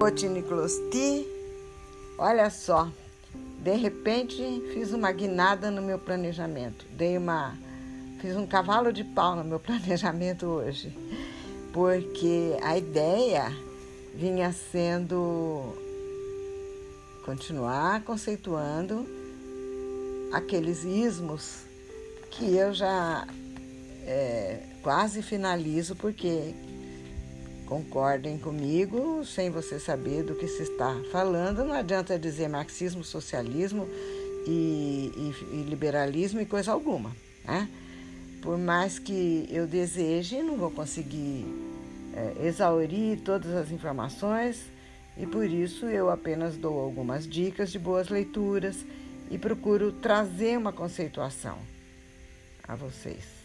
Botiniclosti, olha só, de repente fiz uma guinada no meu planejamento, dei uma, fiz um cavalo de pau no meu planejamento hoje, porque a ideia vinha sendo continuar conceituando aqueles ismos que eu já é, quase finalizo, porque concordem comigo, sem você saber do que se está falando, não adianta dizer marxismo, socialismo e, e, e liberalismo e coisa alguma. Né? Por mais que eu deseje, não vou conseguir é, exaurir todas as informações e por isso eu apenas dou algumas dicas de boas leituras e procuro trazer uma conceituação a vocês.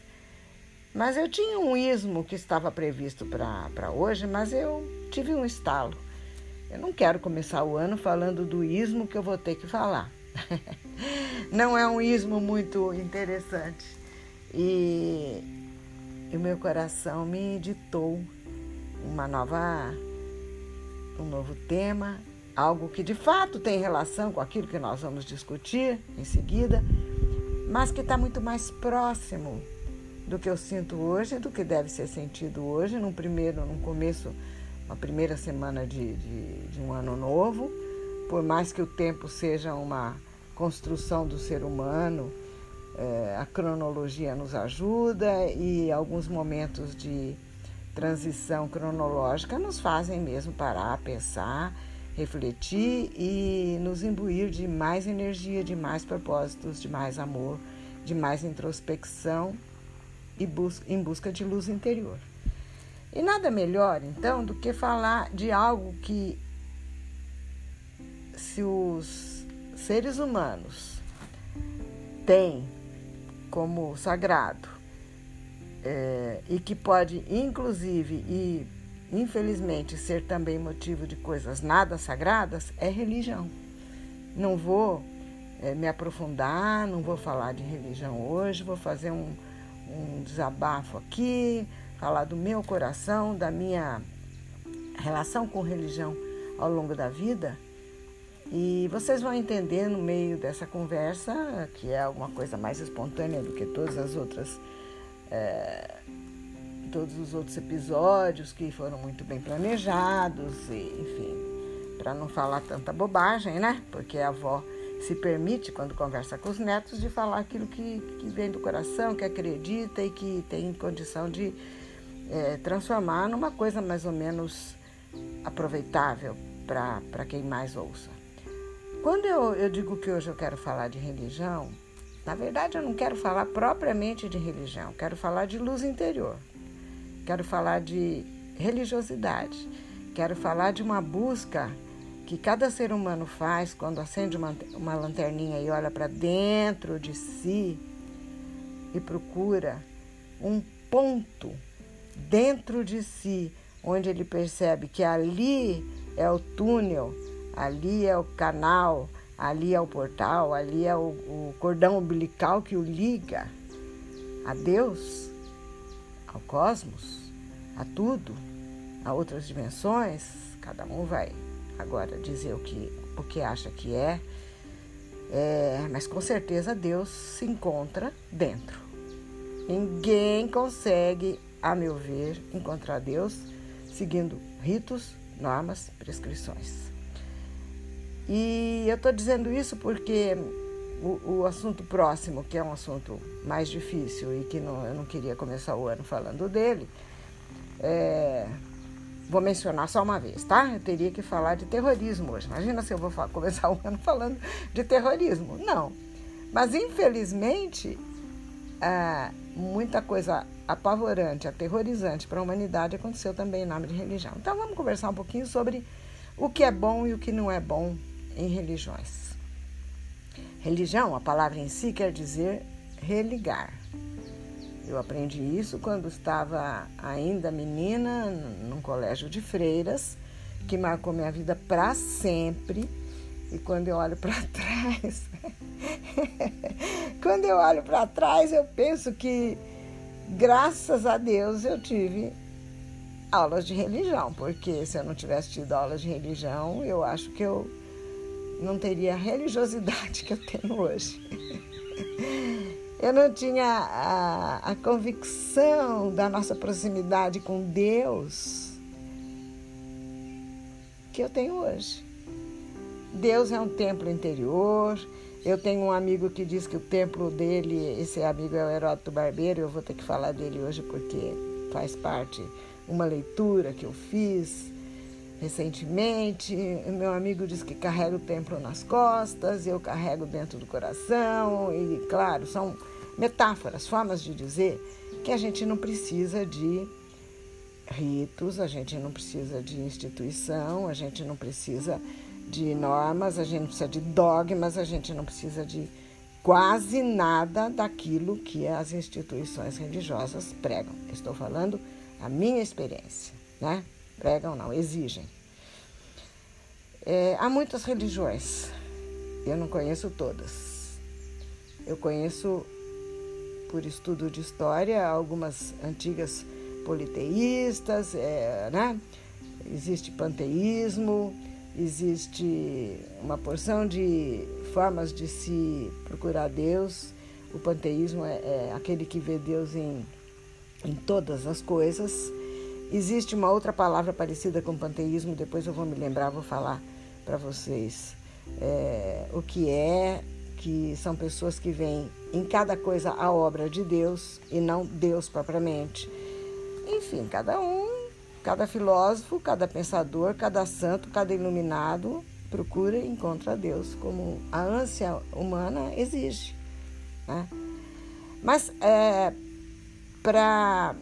Mas eu tinha um ismo que estava previsto para hoje, mas eu tive um estalo. Eu não quero começar o ano falando do ismo que eu vou ter que falar. não é um ismo muito interessante. E, e o meu coração me ditou uma nova, um novo tema, algo que de fato tem relação com aquilo que nós vamos discutir em seguida, mas que está muito mais próximo do que eu sinto hoje, do que deve ser sentido hoje, num primeiro, num começo, uma primeira semana de, de, de um ano novo. Por mais que o tempo seja uma construção do ser humano, é, a cronologia nos ajuda e alguns momentos de transição cronológica nos fazem mesmo parar, pensar, refletir e nos imbuir de mais energia, de mais propósitos, de mais amor, de mais introspecção e bus em busca de luz interior. E nada melhor, então, do que falar de algo que, se os seres humanos têm como sagrado, é, e que pode, inclusive, e infelizmente, ser também motivo de coisas nada sagradas, é religião. Não vou é, me aprofundar, não vou falar de religião hoje, vou fazer um, um desabafo aqui, falar do meu coração, da minha relação com religião ao longo da vida. E vocês vão entender no meio dessa conversa, que é alguma coisa mais espontânea do que todas as outras, é, todos os outros episódios que foram muito bem planejados, e, enfim, para não falar tanta bobagem, né? Porque a avó se permite, quando conversa com os netos, de falar aquilo que, que vem do coração, que acredita e que tem condição de é, transformar numa coisa mais ou menos aproveitável para quem mais ouça. Quando eu, eu digo que hoje eu quero falar de religião, na verdade eu não quero falar propriamente de religião, quero falar de luz interior, quero falar de religiosidade, quero falar de uma busca que cada ser humano faz quando acende uma, uma lanterninha e olha para dentro de si e procura um ponto dentro de si onde ele percebe que ali é o túnel, ali é o canal, ali é o portal, ali é o, o cordão umbilical que o liga a Deus, ao cosmos, a tudo, a outras dimensões, cada um vai agora dizer o que, o que acha que é, é, mas com certeza Deus se encontra dentro. Ninguém consegue, a meu ver, encontrar Deus seguindo ritos, normas, prescrições. E eu estou dizendo isso porque o, o, assunto próximo, que é um assunto mais difícil e que não, eu não queria começar o ano falando dele, é, Vou mencionar só uma vez, tá? Eu teria que falar de terrorismo hoje. Imagina se eu vou começar o ano falando de terrorismo. Não. Mas, infelizmente, é, muita coisa apavorante, aterrorizante para a humanidade aconteceu também em nome de religião. Então, vamos conversar um pouquinho sobre o que é bom e o que não é bom em religiões. Religião, a palavra em si quer dizer religar. Eu aprendi isso quando estava ainda menina, num colégio de freiras, que marcou minha vida para sempre. E quando eu olho para trás, quando eu olho para trás, eu penso que, graças a Deus, eu tive aulas de religião, porque se eu não tivesse tido aulas de religião, eu acho que eu não teria a religiosidade que eu tenho hoje. Eu não tinha a, a convicção da nossa proximidade com Deus que eu tenho hoje. Deus é um templo interior. Eu tenho um amigo que diz que o templo dele, esse amigo é o Heródoto Barbeiro, eu vou ter que falar dele hoje porque faz parte uma leitura que eu fiz recentemente. Meu amigo diz que carrega o templo nas costas, eu carrego dentro do coração. E, claro, são metáforas, formas de dizer que a gente não precisa de ritos, a gente não precisa de instituição, a gente não precisa de normas, a gente não precisa de dogmas, a gente não precisa de quase nada daquilo que as instituições religiosas pregam. Estou falando a minha experiência, né? Pregam não, exigem. É, há muitas religiões, eu não conheço todas. Eu conheço, por estudo de história, algumas antigas politeístas, é, né? existe panteísmo, existe uma porção de formas de se procurar Deus. O panteísmo é, é aquele que vê Deus em, em todas as coisas. Existe uma outra palavra parecida com panteísmo, depois eu vou me lembrar, vou falar para vocês é, o que é, que são pessoas que veem em cada coisa a obra de Deus e não Deus propriamente. Enfim, cada um Cada filósofo, cada pensador, cada santo, cada iluminado procura e encontra Deus, como a ânsia humana exige. Né? Mas é, para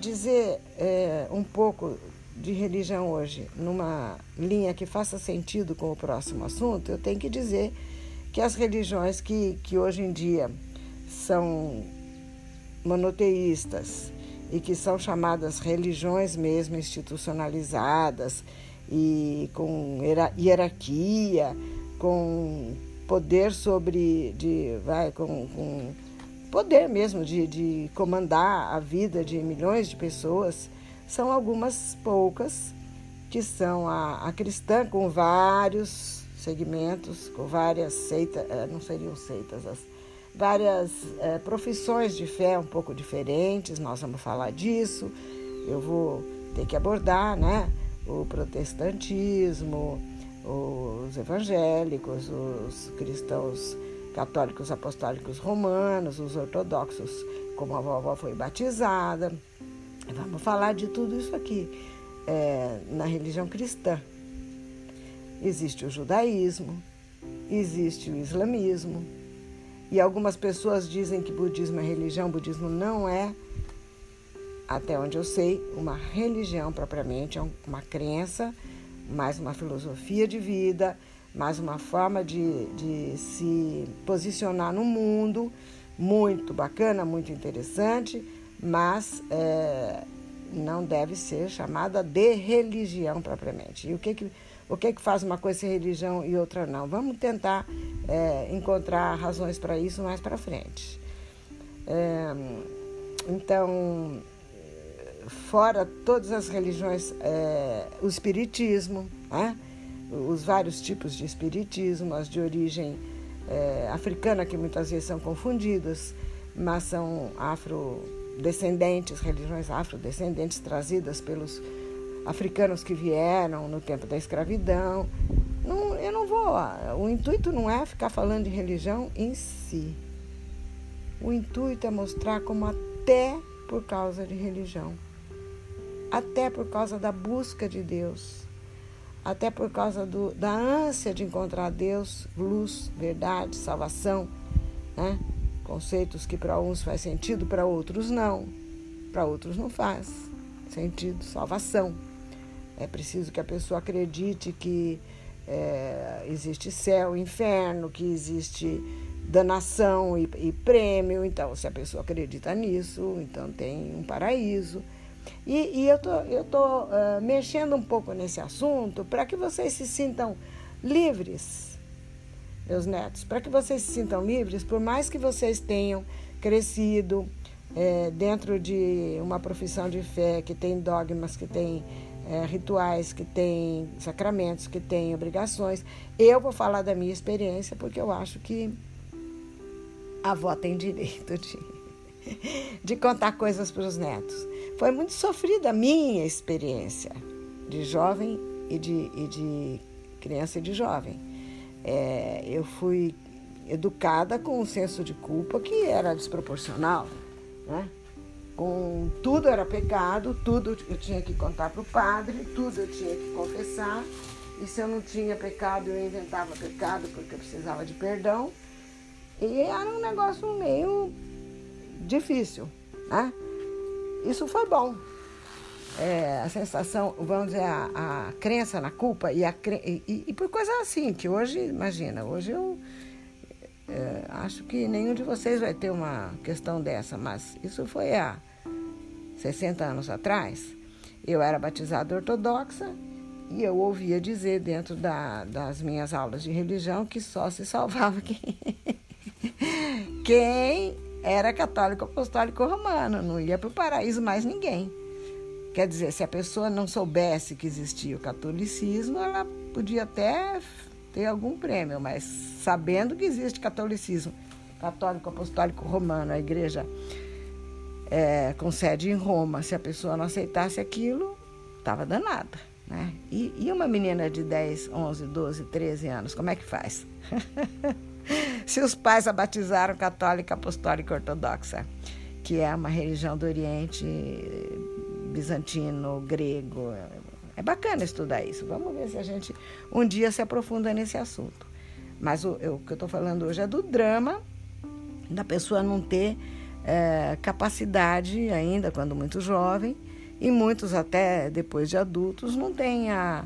dizer é, um pouco de religião hoje, numa linha que faça sentido com o próximo assunto, eu tenho que dizer que as religiões que, que hoje em dia são monoteístas, e que são chamadas religiões mesmo institucionalizadas e com hierarquia, com poder sobre de vai com, com poder mesmo de, de comandar a vida de milhões de pessoas são algumas poucas que são a, a cristã com vários segmentos, com várias seitas, eh, não seriam seitas, as, várias é, profissões de fé um pouco diferentes, nós vamos falar disso. Eu vou ter que abordar né, o protestantismo, os evangélicos, os cristãos católicos apostólicos romanos, os ortodoxos, como a vovó foi batizada. Vamos falar de tudo isso aqui é, na religião cristã. Existe o judaísmo, existe o islamismo, e algumas pessoas dizem que budismo é religião, budismo não é, até onde eu sei, uma religião propriamente, é uma crença, mais uma filosofia de vida, mais uma forma de, de se posicionar no mundo, muito bacana, muito interessante, mas é, não deve ser chamada de religião propriamente. E o que que o que, é que faz uma coisa ser religião e outra não? Vamos tentar é, encontrar razões para isso mais para frente. É, então, fora todas as religiões, é, o espiritismo, né? os vários tipos de espiritismo, as de origem é, africana, que muitas vezes são confundidas, mas são afrodescendentes, religiões afrodescendentes trazidas pelos africanos que vieram no tempo da escravidão. Não, eu não vou. O intuito não é ficar falando de religião em si. O intuito é mostrar como até por causa de religião, até por causa da busca de Deus, até por causa do, da ânsia de encontrar Deus, luz, verdade, salvação, né? conceitos que para uns faz sentido, para outros não, para outros não faz sentido, salvação. É preciso que a pessoa acredite que é, existe céu, inferno, que existe danação e, e, prêmio. Então, se a pessoa acredita nisso, então tem um paraíso. E, e eu tô, eu tô uh, mexendo um pouco nesse assunto para que vocês se sintam livres, meus netos, para que vocês se sintam livres, por mais que vocês tenham crescido é, dentro de uma profissão de fé que tem dogmas, que tem é, rituais, que tem sacramentos, que tem obrigações. Eu vou falar da minha experiência porque eu acho que a avó tem direito de, de contar coisas para os netos. Foi muito sofrida a minha experiência de jovem e de, e de criança e de jovem. É, eu fui educada com um senso de culpa que era desproporcional. Né? Com tudo era pecado, tudo eu tinha que contar para o padre, tudo eu tinha que confessar. E se eu não tinha pecado, eu inventava pecado porque eu precisava de perdão. E era um negócio meio difícil, né? Isso foi bom. É, a sensação, vamos dizer, a, a crença na culpa e, a, e, e, por coisas assim, que hoje, imagina, hoje eu é, acho que nenhum de vocês vai ter uma questão dessa, mas isso foi há 60 anos atrás. Eu era batizada ortodoxa e eu ouvia dizer dentro da, das minhas aulas de religião que só se salvava quem, quem era católico apostólico romano, não ia para o paraíso mais ninguém. Quer dizer, se a pessoa não soubesse que existia o catolicismo, ela podia até ter algum prêmio, mas sabendo que existe catolicismo, católico apostólico romano, a igreja é, com sede em Roma, se a pessoa não aceitasse aquilo, estava danada. Né? E, e uma menina de 10, 11, 12, 13 anos, como é que faz? se os pais a batizaram católica, apostólica ortodoxa, que é uma religião do Oriente bizantino, grego. É bacana estudar isso. Vamos ver se a gente um dia se aprofunda nesse assunto. Mas o, o que eu estou falando hoje é do drama da pessoa não ter é, capacidade ainda, quando muito jovem, e muitos até depois de adultos não têm a,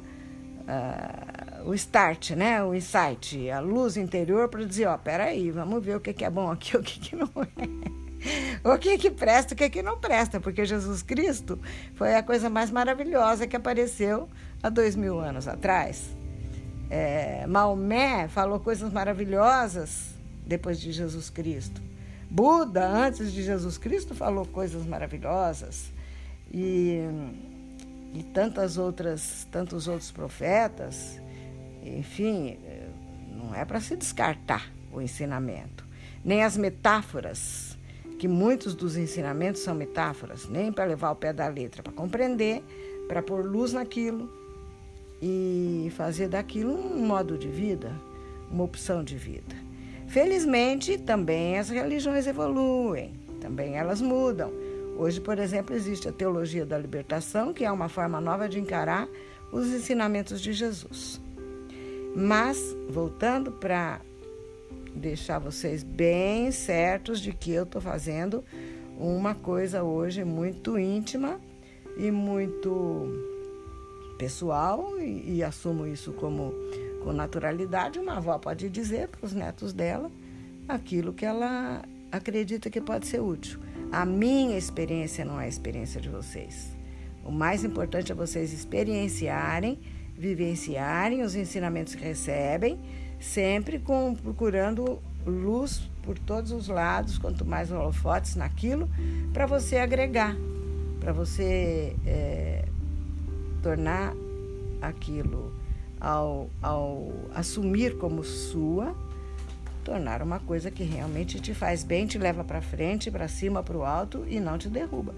a, o start, né? o insight, a luz interior para dizer, ó, peraí, vamos ver o que, que é bom aqui, o que, que não é. o que que presta, o que que não presta, porque Jesus Cristo foi a coisa mais maravilhosa que apareceu há dois mil anos atrás. É, Maomé falou coisas maravilhosas depois de Jesus Cristo. Buda, antes de Jesus Cristo, falou coisas maravilhosas. E, e tantas outras, tantos outros profetas. Enfim, não é para se descartar o ensinamento. Nem as metáforas que muitos dos ensinamentos são metáforas, nem para levar o pé da letra, para compreender, para pôr luz naquilo e fazer daquilo um modo de vida, uma opção de vida. Felizmente, também as religiões evoluem, também elas mudam. Hoje, por exemplo, existe a teologia da libertação, que é uma forma nova de encarar os ensinamentos de Jesus. Mas, voltando para deixar vocês bem certos de que eu estou fazendo uma coisa hoje muito íntima e muito pessoal e, e assumo isso como com naturalidade. Uma avó pode dizer para os netos dela aquilo que ela acredita que pode ser útil. A minha experiência não é a experiência de vocês. O mais importante é vocês experienciarem, vivenciarem os ensinamentos que recebem sempre com, procurando luz por todos os lados, quanto mais holofotes naquilo, para você agregar, para você é, tornar aquilo, ao, ao assumir como sua, tornar uma coisa que realmente te faz bem, te leva para frente, para cima, para o alto e não te derruba.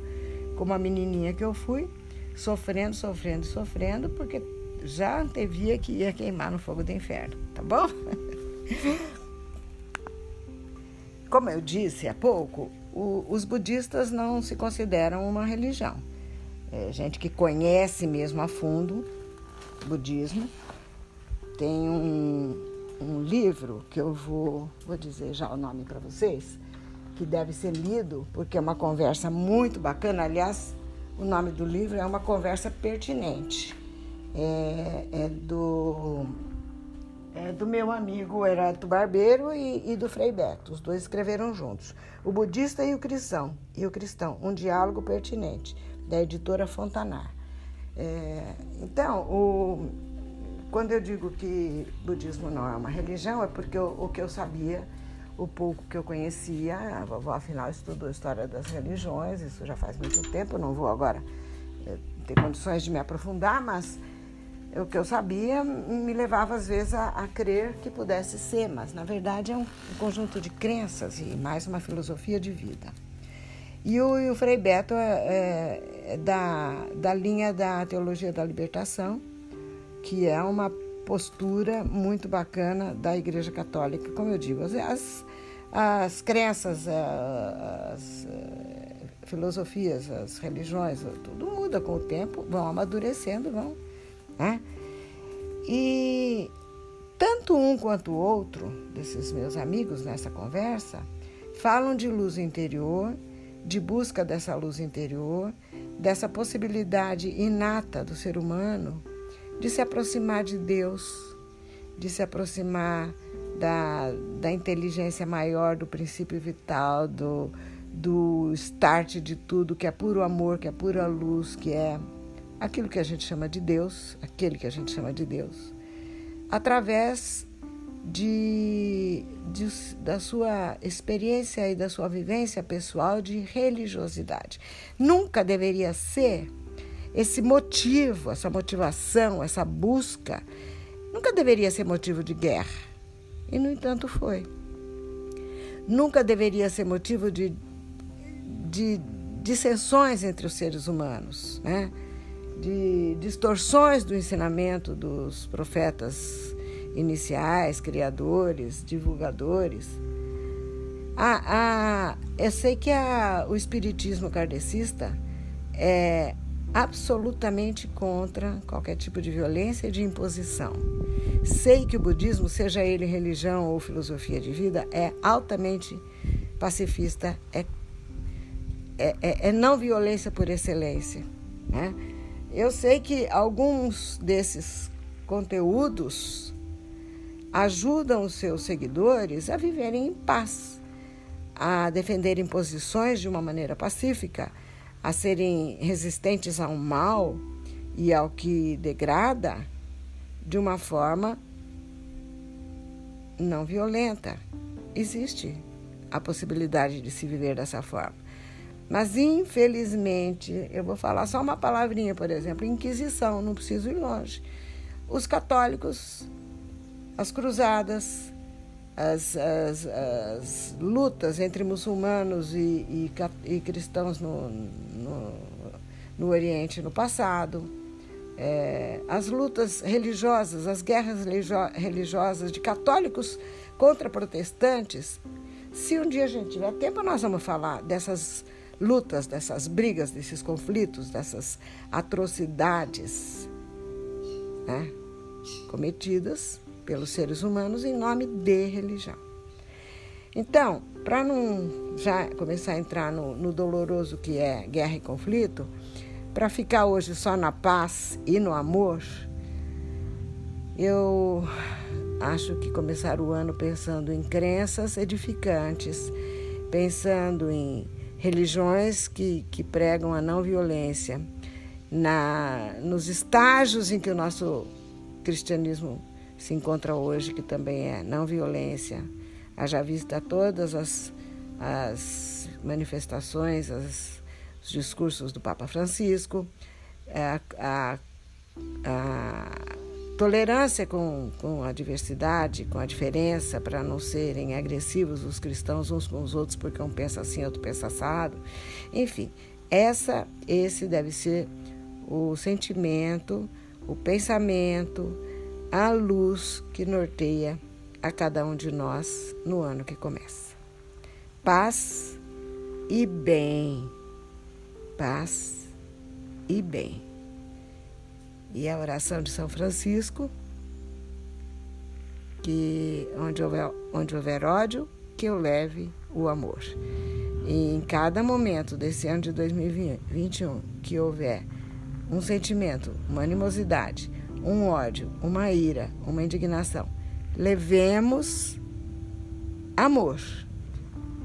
Como a menininha que eu fui, sofrendo, sofrendo, sofrendo, porque já antevia que ia queimar no fogo do inferno, tá bom? Como eu disse há pouco, o, os budistas não se consideram uma religião. É gente que conhece mesmo a fundo o budismo. Tem um, um livro que eu vou, vou dizer já o nome para vocês, que deve ser lido, porque é uma conversa muito bacana. Aliás, o nome do livro é uma conversa pertinente é, é do, é do meu amigo Heráclito Barbeiro e, e, do Frei Beto. Os dois escreveram juntos. O Budista e o Cristão, e o Cristão, um diálogo pertinente, da editora Fontanar. É, então, o, quando eu digo que budismo não é uma religião, é porque eu, o que eu sabia, o pouco que eu conhecia. A vovó, afinal, estudou história das religiões, isso já faz muito tempo, não vou agora eh, ter condições de me aprofundar, mas o que eu sabia me levava às vezes a, a crer que pudesse ser, mas na verdade é um, um, conjunto de crenças e mais uma filosofia de vida. E o, e o Frei Beto é, é, da, da linha da teologia da libertação, que é uma postura muito bacana da Igreja Católica, como eu digo, as, as, as crenças, as, as filosofias, as religiões, tudo muda com o tempo, vão amadurecendo, vão né? E tanto um quanto o outro desses meus amigos nessa conversa falam de luz interior, de busca dessa luz interior, dessa possibilidade inata do ser humano de se aproximar de Deus, de se aproximar da, da inteligência maior, do princípio vital, do, do start de tudo, que é puro amor, que é pura luz, que é aquilo que a gente chama de Deus, aquele que a gente chama de Deus, através de, de, da sua experiência e da sua vivência pessoal de religiosidade. Nunca deveria ser esse motivo, essa motivação, essa busca, nunca deveria ser motivo de guerra. E, no entanto, foi. Nunca deveria ser motivo de, de dissensões entre os seres humanos, né? De distorções do ensinamento dos profetas iniciais, criadores, divulgadores. Ah, eu sei que a, o espiritismo kardecista é absolutamente contra qualquer tipo de violência e de imposição. Sei que o budismo, seja ele religião ou filosofia de vida, é altamente pacifista, é, é, é, é não violência por excelência. Né? Eu sei que alguns desses conteúdos ajudam os seus seguidores a viverem em paz, a defenderem posições de uma maneira pacífica, a serem resistentes ao mal e ao que degrada de uma forma não violenta. Existe a possibilidade de se viver dessa forma. Mas, infelizmente, eu vou falar só uma palavrinha, por exemplo, Inquisição, não preciso ir longe. Os católicos, as cruzadas, as, as, as lutas entre muçulmanos e, e, e cristãos no, no, no, Oriente no passado, é, as lutas religiosas, as guerras religiosas de católicos contra protestantes. Se um dia a gente tiver tempo, nós vamos falar dessas lutas, dessas brigas, desses conflitos, dessas atrocidades né, cometidas pelos seres humanos em nome de religião. Então, para não já começar a entrar no, no doloroso que é guerra e conflito, para ficar hoje só na paz e no amor, eu acho que começar o ano pensando em crenças edificantes, pensando em religiões que, que pregam a não violência, na, nos estágios em que o nosso cristianismo se encontra hoje, que também é não violência, haja vista todas as, as manifestações, as, os discursos do Papa Francisco, a, a, a Tolerância com, com a diversidade, com a diferença, para não serem agressivos os cristãos uns com os outros, porque um pensa assim, outro pensa assado. Enfim, essa, esse deve ser o sentimento, o pensamento, a luz que norteia a cada um de nós no ano que começa. Paz e bem. Paz e bem. E a oração de São Francisco, que onde houver, onde houver ódio, que eu leve o amor. E em cada momento desse ano de 2021 que houver um sentimento, uma animosidade, um ódio, uma ira, uma indignação, levemos amor.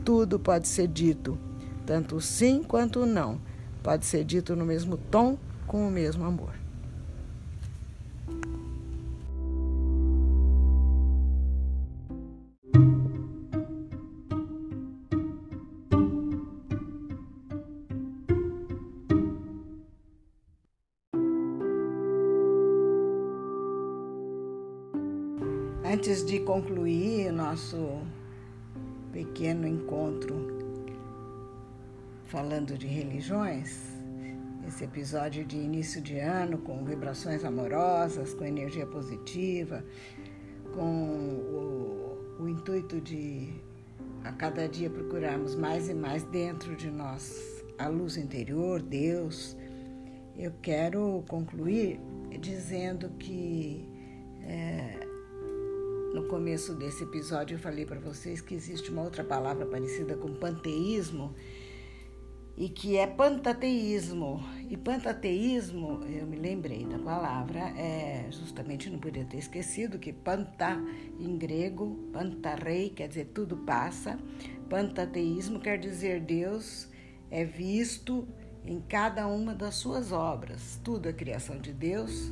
Tudo pode ser dito, tanto sim quanto não, pode ser dito no mesmo tom com o mesmo amor. Antes de concluir o nosso pequeno encontro falando de religiões, esse episódio de início de ano com vibrações amorosas, com energia positiva, com o, o intuito de a cada dia procurarmos mais e mais dentro de nós a luz interior, Deus. Eu quero concluir dizendo que é, no começo desse episódio eu falei para vocês que existe uma outra palavra parecida com panteísmo e que é pantateísmo. E pantateísmo, eu me lembrei da palavra, é justamente não podia ter esquecido que panta em grego, pantarei quer dizer tudo passa. Pantateísmo quer dizer Deus é visto em cada uma das suas obras. Tudo é criação de Deus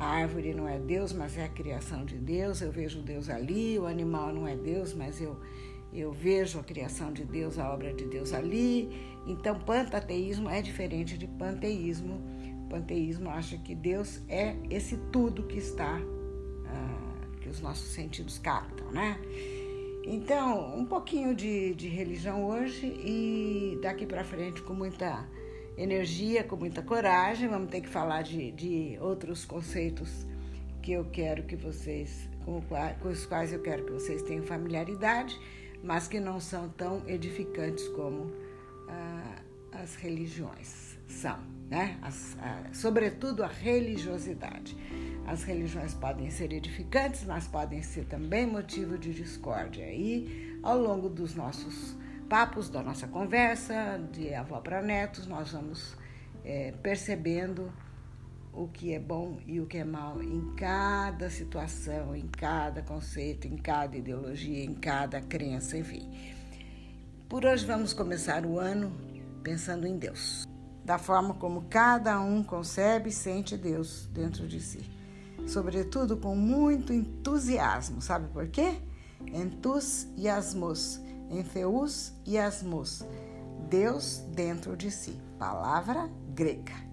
a árvore não é Deus, mas é a criação de Deus. Eu vejo Deus ali. O animal não é Deus, mas eu, eu vejo a criação de Deus, a obra de Deus ali. Então, pantateísmo é diferente de panteísmo. Panteísmo acha que Deus é esse tudo que está, uh, que os nossos sentidos captam, né? Então, um pouquinho de, de religião hoje e daqui para frente com muita energia, com muita coragem. Vamos ter que falar de, de outros conceitos que eu quero que vocês, com, com os quais eu quero que vocês tenham familiaridade, mas que não são tão edificantes como ah, as religiões são, né? As, a, sobretudo a religiosidade. As religiões podem ser edificantes, mas podem ser também motivo de discórdia. E ao longo dos nossos papos da nossa conversa, de avó para netos, nós vamos é, percebendo o que é bom e o que é mal em cada situação, em cada conceito, em cada ideologia, em cada crença, enfim. Por hoje vamos começar o ano pensando em Deus, da forma como cada um concebe e sente Deus dentro de si. Sobretudo com muito entusiasmo, sabe por quê? Entusiasmos Enfeus e Asmos, Deus dentro de si, palavra grega.